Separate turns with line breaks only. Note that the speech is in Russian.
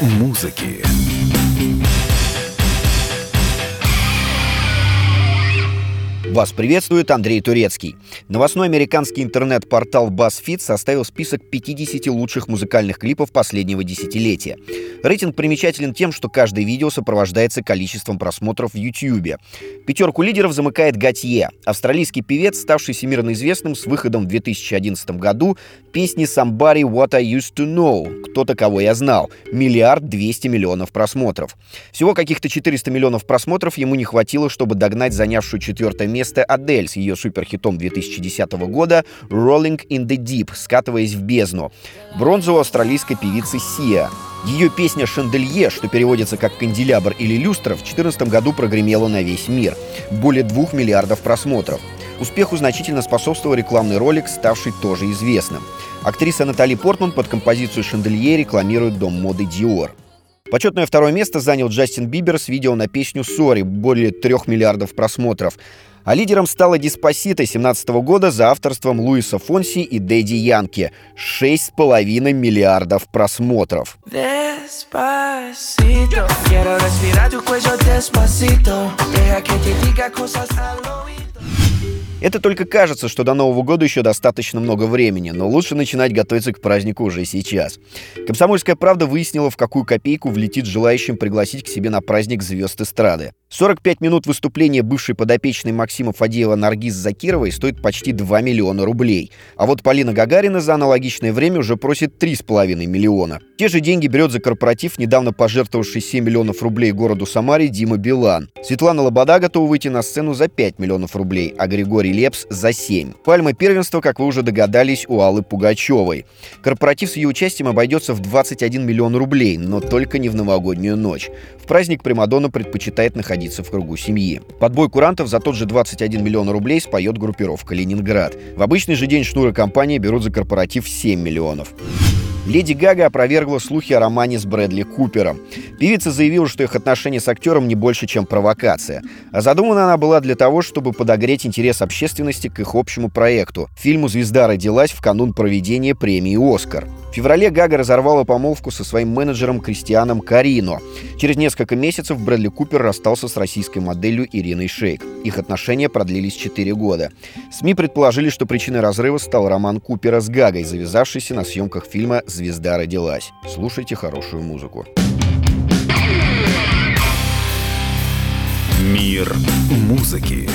музыки.
Вас приветствует Андрей Турецкий. Новостной американский интернет-портал BuzzFeed составил список 50 лучших музыкальных клипов последнего десятилетия. Рейтинг примечателен тем, что каждое видео сопровождается количеством просмотров в YouTube. Пятерку лидеров замыкает Готье, австралийский певец, ставший всемирно известным с выходом в 2011 году песни «Somebody What I Used to Know» «Кто-то, я знал» миллиард двести миллионов просмотров. Всего каких-то 400 миллионов просмотров ему не хватило, чтобы догнать занявшую четвертое место место Адель с ее суперхитом 2010 года «Rolling in the Deep», скатываясь в бездну. Бронзу у австралийской певицы Сия. Ее песня «Шанделье», что переводится как «канделябр» или «люстра», в 2014 году прогремела на весь мир. Более двух миллиардов просмотров. Успеху значительно способствовал рекламный ролик, ставший тоже известным. Актриса Натали Портман под композицию «Chandelier» рекламирует дом моды Dior. Почетное второе место занял Джастин Бибер с видео на песню «Sorry» более трех миллиардов просмотров. А лидером стала «Despacito» 17 года за авторством Луиса Фонси и Daddy Yankee. 6,5 миллиардов просмотров. Despacito, Это только кажется, что до Нового года еще достаточно много времени, но лучше начинать готовиться к празднику уже сейчас. Комсомольская правда выяснила, в какую копейку влетит желающим пригласить к себе на праздник звезд эстрады. 45 минут выступления бывшей подопечной Максима Фадеева Наргиз Закировой стоит почти 2 миллиона рублей. А вот Полина Гагарина за аналогичное время уже просит 3,5 миллиона. Те же деньги берет за корпоратив, недавно пожертвовавший 7 миллионов рублей городу Самаре Дима Билан. Светлана Лобода готова выйти на сцену за 5 миллионов рублей, а Григорий Лепс за 7. Пальма первенства, как вы уже догадались, у Аллы Пугачевой. Корпоратив с ее участием обойдется в 21 миллион рублей, но только не в новогоднюю ночь. В праздник Примадонна предпочитает находиться в кругу семьи. Под бой курантов за тот же 21 миллион рублей споет группировка «Ленинград». В обычный же день шнура компании берут за корпоратив 7 миллионов. Леди Гага опровергла слухи о романе с Брэдли Купером. Певица заявила, что их отношения с актером не больше, чем провокация. А задумана она была для того, чтобы подогреть интерес общественности к их общему проекту. Фильму «Звезда родилась» в канун проведения премии «Оскар». Феврале Гага разорвала помолвку со своим менеджером Кристианом Карино. Через несколько месяцев Брэдли Купер расстался с российской моделью Ириной Шейк. Их отношения продлились 4 года. СМИ предположили, что причиной разрыва стал роман Купера с Гагой, завязавшийся на съемках фильма звезда родилась. Слушайте хорошую музыку.
Мир музыки.